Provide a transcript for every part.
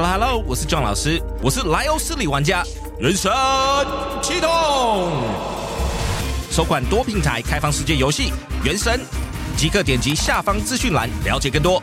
Hello Hello，我是壮老师，我是莱欧斯里玩家，人生启动，首款多平台开放世界游戏《原神》，即刻点击下方资讯栏了解更多。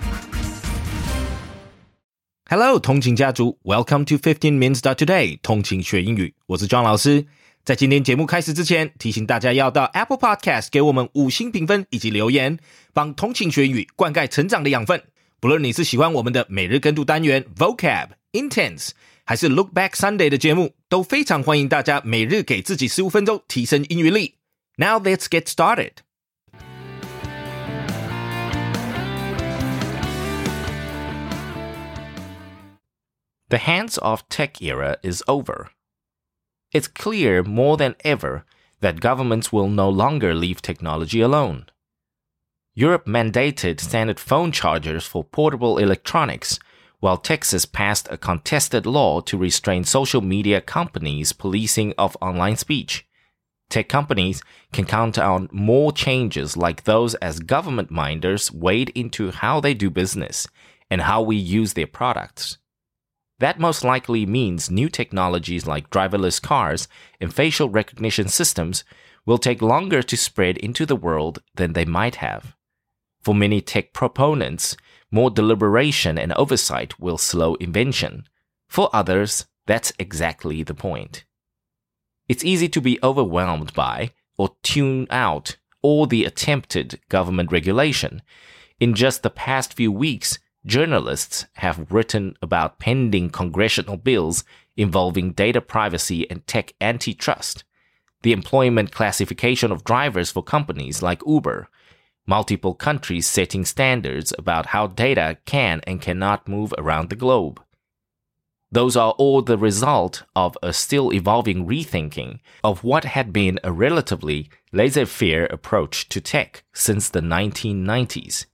Hello，通勤家族，Welcome to Fifteen Minutes Today，通勤学英语，我是庄老师。在今天节目开始之前，提醒大家要到 Apple Podcast 给我们五星评分以及留言，帮通勤学英语灌溉成长的养分。不论你是喜欢我们的每日跟读单元 Vocab Intense，还是 Look Back Sunday 的节目，都非常欢迎大家每日给自己十五分钟提升英语力。Now let's get started. The hands-off tech era is over. It's clear more than ever that governments will no longer leave technology alone. Europe mandated standard phone chargers for portable electronics, while Texas passed a contested law to restrain social media companies' policing of online speech. Tech companies can count on more changes like those as government minders wade into how they do business and how we use their products. That most likely means new technologies like driverless cars and facial recognition systems will take longer to spread into the world than they might have. For many tech proponents, more deliberation and oversight will slow invention. For others, that's exactly the point. It's easy to be overwhelmed by or tune out all the attempted government regulation. In just the past few weeks, journalists have written about pending congressional bills involving data privacy and tech antitrust, the employment classification of drivers for companies like Uber, multiple countries setting standards about how data can and cannot move around the globe. Those are all the result of a still evolving rethinking of what had been a relatively laissez faire approach to tech since the 1990s.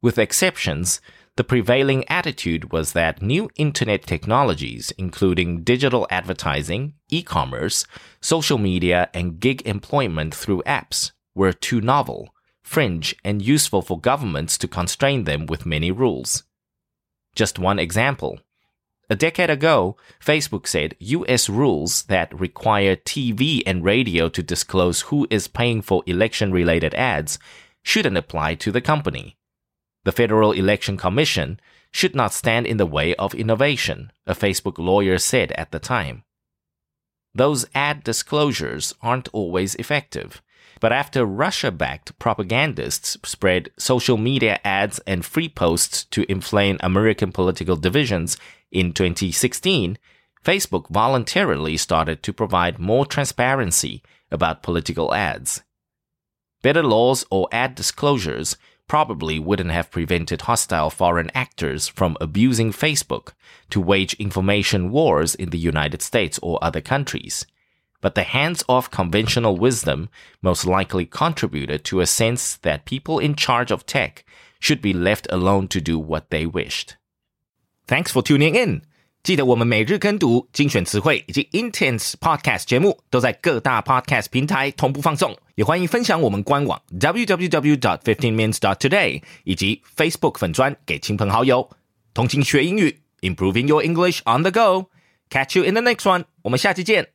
With exceptions, the prevailing attitude was that new internet technologies, including digital advertising, e commerce, social media, and gig employment through apps, were too novel fringe, and useful for governments to constrain them with many rules. Just one example. A decade ago, Facebook said US rules that require TV and radio to disclose who is paying for election related ads shouldn't apply to the company. The Federal Election Commission should not stand in the way of innovation, a Facebook lawyer said at the time. Those ad disclosures aren't always effective but after Russia backed propagandists spread social media ads and free posts to inflame American political divisions in 2016, Facebook voluntarily started to provide more transparency about political ads. Better laws or ad disclosures probably wouldn't have prevented hostile foreign actors from abusing Facebook to wage information wars in the United States or other countries but the hands off conventional wisdom most likely contributed to a sense that people in charge of tech should be left alone to do what they wished. Thanks for tuning in. 记得我们每日跟读、精选词汇以及 Intense Podcast 节目都在各大 Podcast 平台同步放送，也欢迎分享我们官网 www.fifteenminutes.today 以及 Facebook 粉砖给亲朋好友。通勤学英语，Improving Your English on the Go。Catch you in the next one，我们下期见。